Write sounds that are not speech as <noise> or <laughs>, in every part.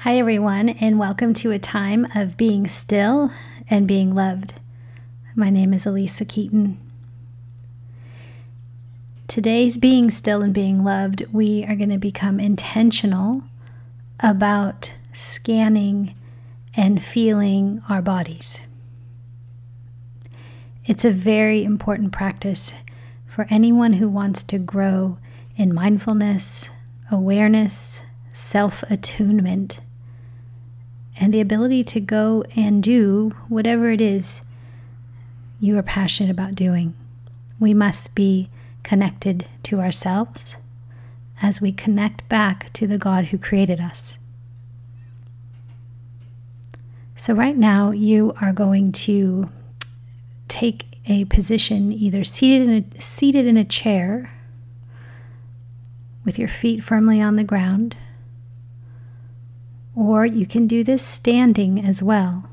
Hi, everyone, and welcome to a time of being still and being loved. My name is Elisa Keaton. Today's being still and being loved, we are going to become intentional about scanning and feeling our bodies. It's a very important practice for anyone who wants to grow in mindfulness, awareness, self attunement, and the ability to go and do whatever it is you are passionate about doing. We must be connected to ourselves as we connect back to the God who created us. So, right now, you are going to take a position either seated in a, seated in a chair with your feet firmly on the ground, or you can do this standing as well,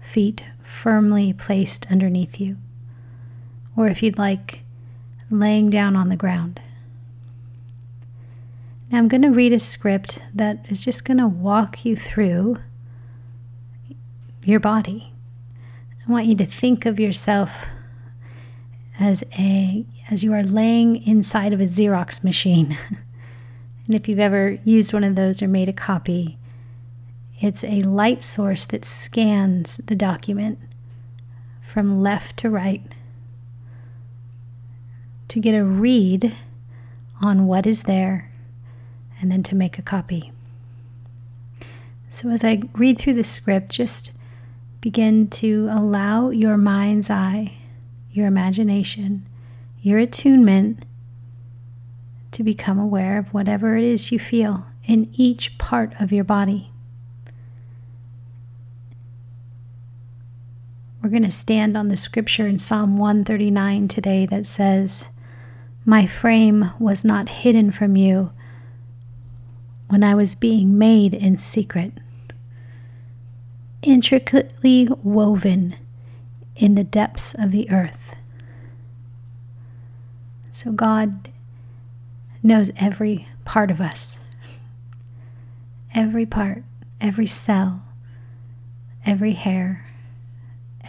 feet firmly placed underneath you, or if you'd like, laying down on the ground. Now, I'm going to read a script that is just going to walk you through your body. I want you to think of yourself as a as you are laying inside of a Xerox machine. <laughs> and if you've ever used one of those or made a copy, it's a light source that scans the document from left to right to get a read on what is there and then to make a copy. So as I read through the script, just begin to allow your mind's eye, your imagination, your attunement to become aware of whatever it is you feel in each part of your body. We're going to stand on the scripture in Psalm 139 today that says, My frame was not hidden from you when I was being made in secret. Intricately woven in the depths of the earth. So God knows every part of us, every part, every cell, every hair,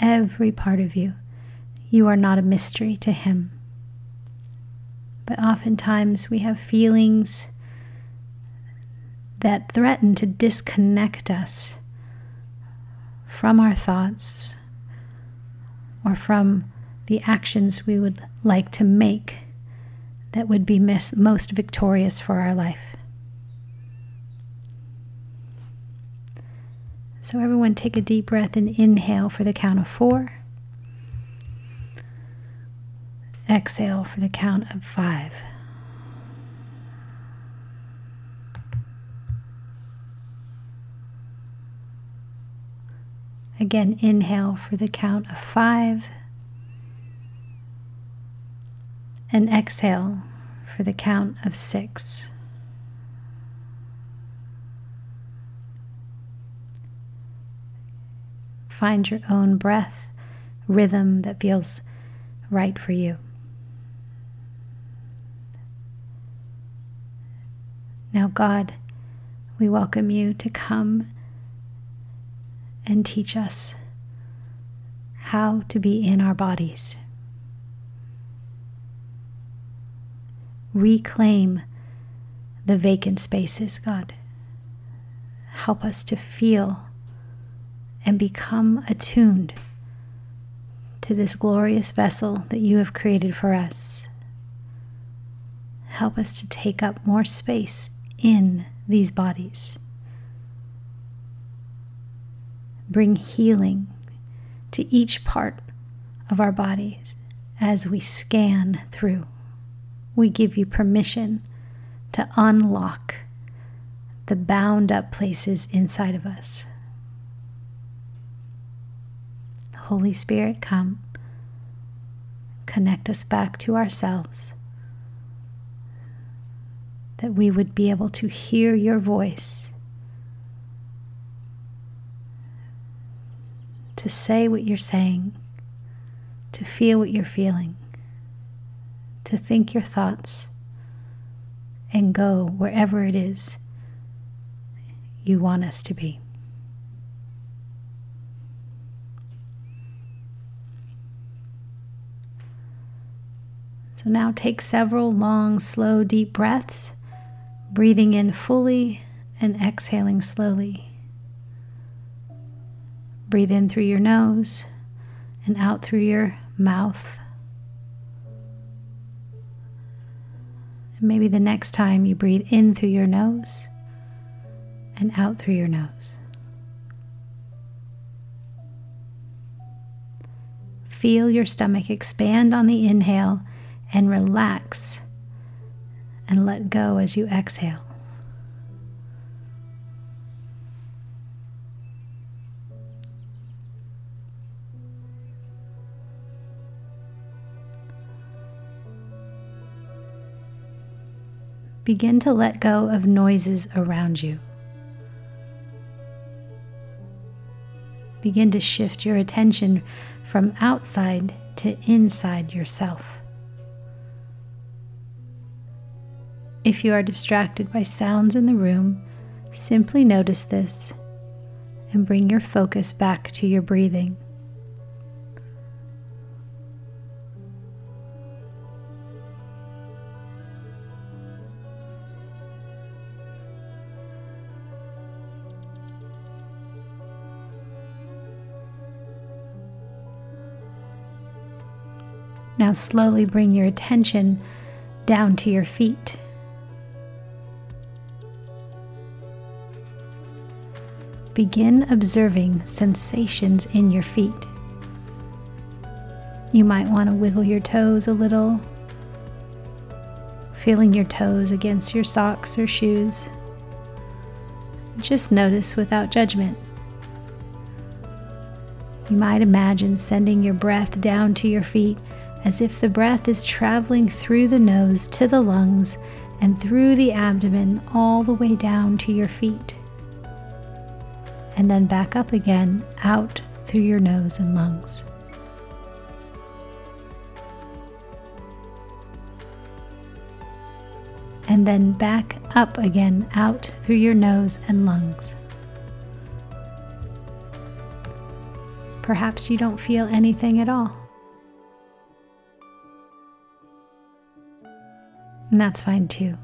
every part of you. You are not a mystery to Him. But oftentimes we have feelings that threaten to disconnect us from our thoughts or from the actions we would like to make that would be most victorious for our life. So, everyone, take a deep breath and inhale for the count of four. Exhale for the count of five. Again, inhale for the count of five. And exhale for the count of six. Find your own breath rhythm that feels right for you. Now, God, we welcome you to come and teach us how to be in our bodies. Reclaim the vacant spaces, God. Help us to feel and become attuned to this glorious vessel that you have created for us. Help us to take up more space in these bodies. bring healing to each part of our bodies as we scan through. We give you permission to unlock the bound up places inside of us. Holy Spirit, come, connect us back to ourselves, that we would be able to hear your voice. To say what you're saying, to feel what you're feeling, to think your thoughts, and go wherever it is you want us to be. So now take several long, slow, deep breaths, breathing in fully and exhaling slowly. Breathe in through your nose and out through your mouth. And maybe the next time you breathe in through your nose and out through your nose. Feel your stomach expand on the inhale and relax and let go as you exhale. Begin to let go of noises around you. Begin to shift your attention from outside to inside yourself. If you are distracted by sounds in the room, simply notice this and bring your focus back to your breathing. Now, slowly bring your attention down to your feet. Begin observing sensations in your feet. You might want to wiggle your toes a little, feeling your toes against your socks or shoes. Just notice without judgment. You might imagine sending your breath down to your feet as if the breath is traveling through the nose to the lungs and through the abdomen all the way down to your feet and then back up again out through your nose and lungs. And then back up again out through your nose and lungs. Perhaps you don't feel anything at all. And that's fine too.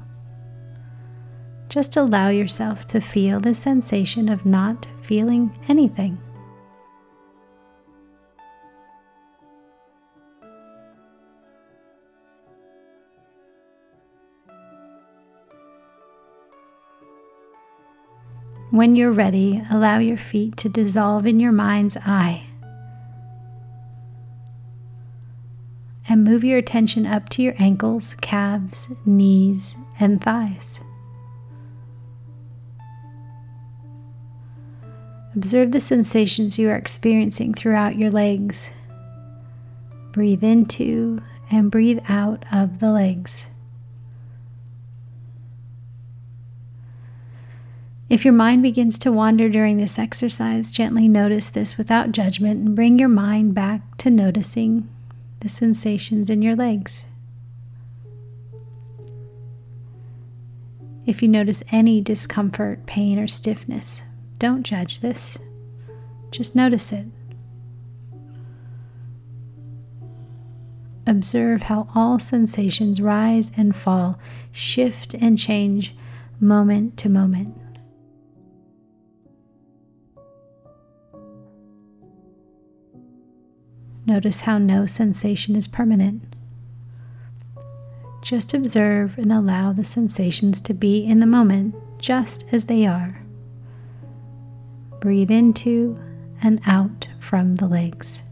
Just allow yourself to feel the sensation of not feeling anything. When you're ready, allow your feet to dissolve in your mind's eye. And move your attention up to your ankles, calves, knees, and thighs. Observe the sensations you are experiencing throughout your legs. Breathe into and breathe out of the legs. If your mind begins to wander during this exercise, gently notice this without judgment and bring your mind back to noticing the sensations in your legs. If you notice any discomfort, pain, or stiffness, don't judge this, just notice it. Observe how all sensations rise and fall, shift and change moment to moment. Notice how no sensation is permanent. Just observe and allow the sensations to be in the moment just as they are. Breathe into and out from the legs.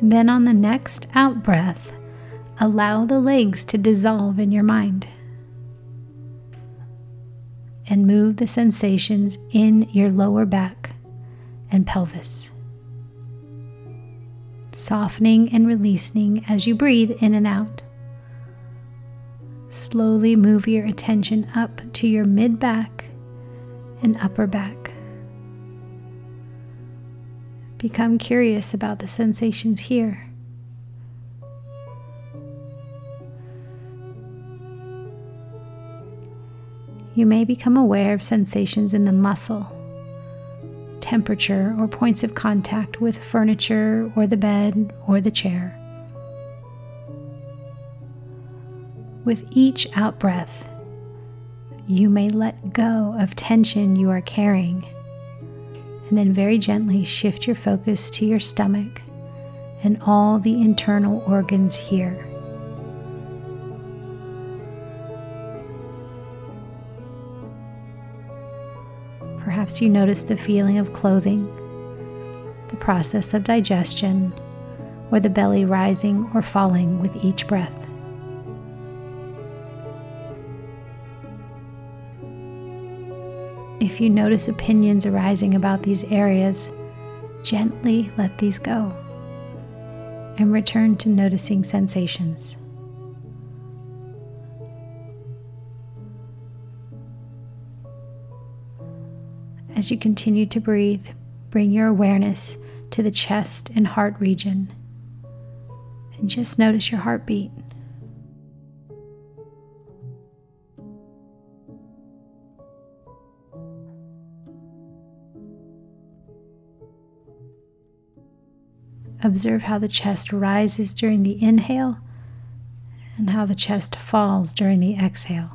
Then, on the next out breath, allow the legs to dissolve in your mind the sensations in your lower back and pelvis. Softening and releasing as you breathe in and out. Slowly move your attention up to your mid back and upper back. Become curious about the sensations here. You may become aware of sensations in the muscle, temperature, or points of contact with furniture or the bed or the chair. With each out breath, you may let go of tension you are carrying and then very gently shift your focus to your stomach and all the internal organs here. Perhaps you notice the feeling of clothing, the process of digestion, or the belly rising or falling with each breath. If you notice opinions arising about these areas, gently let these go and return to noticing sensations. As you continue to breathe, bring your awareness to the chest and heart region and just notice your heartbeat. Observe how the chest rises during the inhale and how the chest falls during the exhale.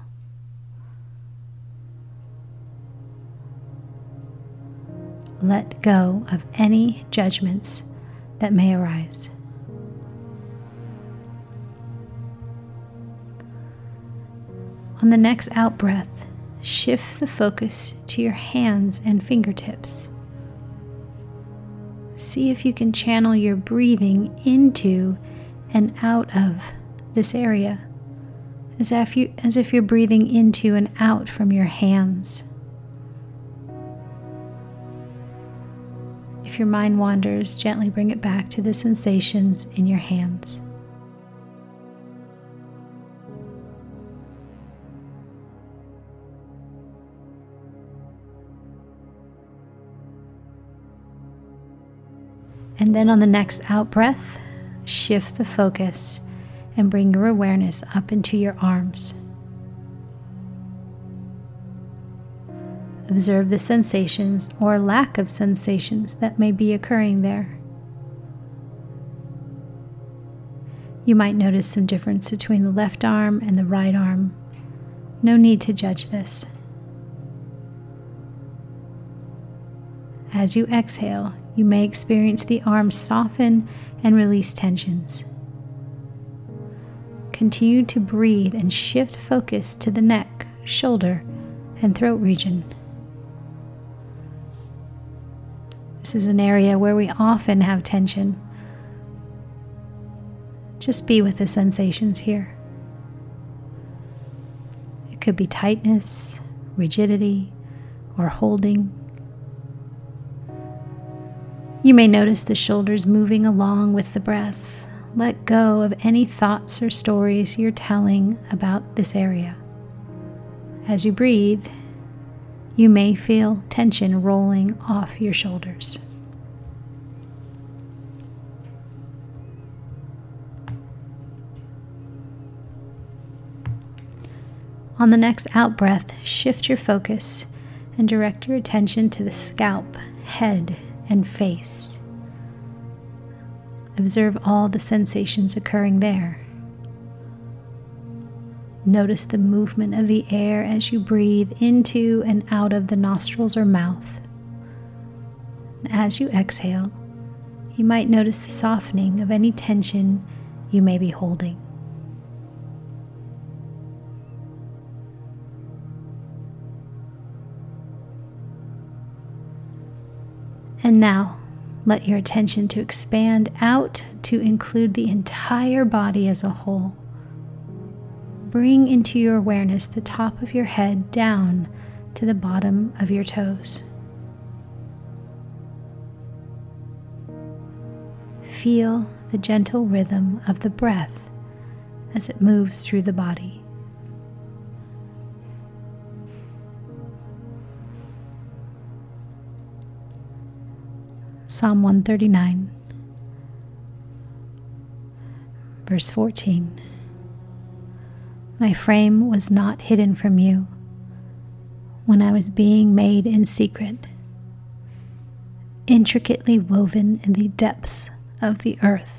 Let go of any judgments that may arise. On the next out breath, shift the focus to your hands and fingertips see if you can channel your breathing into and out of this area, as if, you, as if you're breathing into and out from your hands. Your mind wanders, gently bring it back to the sensations in your hands. And then on the next out breath, shift the focus and bring your awareness up into your arms. Observe the sensations or lack of sensations that may be occurring there. You might notice some difference between the left arm and the right arm. No need to judge this. As you exhale, you may experience the arms soften and release tensions. Continue to breathe and shift focus to the neck, shoulder, and throat region. This is an area where we often have tension. Just be with the sensations here. It could be tightness, rigidity, or holding. You may notice the shoulders moving along with the breath. Let go of any thoughts or stories you're telling about this area. As you breathe, you may feel tension rolling off your shoulders. On the next out breath, shift your focus and direct your attention to the scalp, head, and face. Observe all the sensations occurring there. Notice the movement of the air as you breathe into and out of the nostrils or mouth. As you exhale, you might notice the softening of any tension you may be holding. And now, let your attention to expand out to include the entire body as a whole bring into your awareness the top of your head down to the bottom of your toes. Feel the gentle rhythm of the breath as it moves through the body. Psalm 139, verse 14. My frame was not hidden from you when I was being made in secret, intricately woven in the depths of the earth.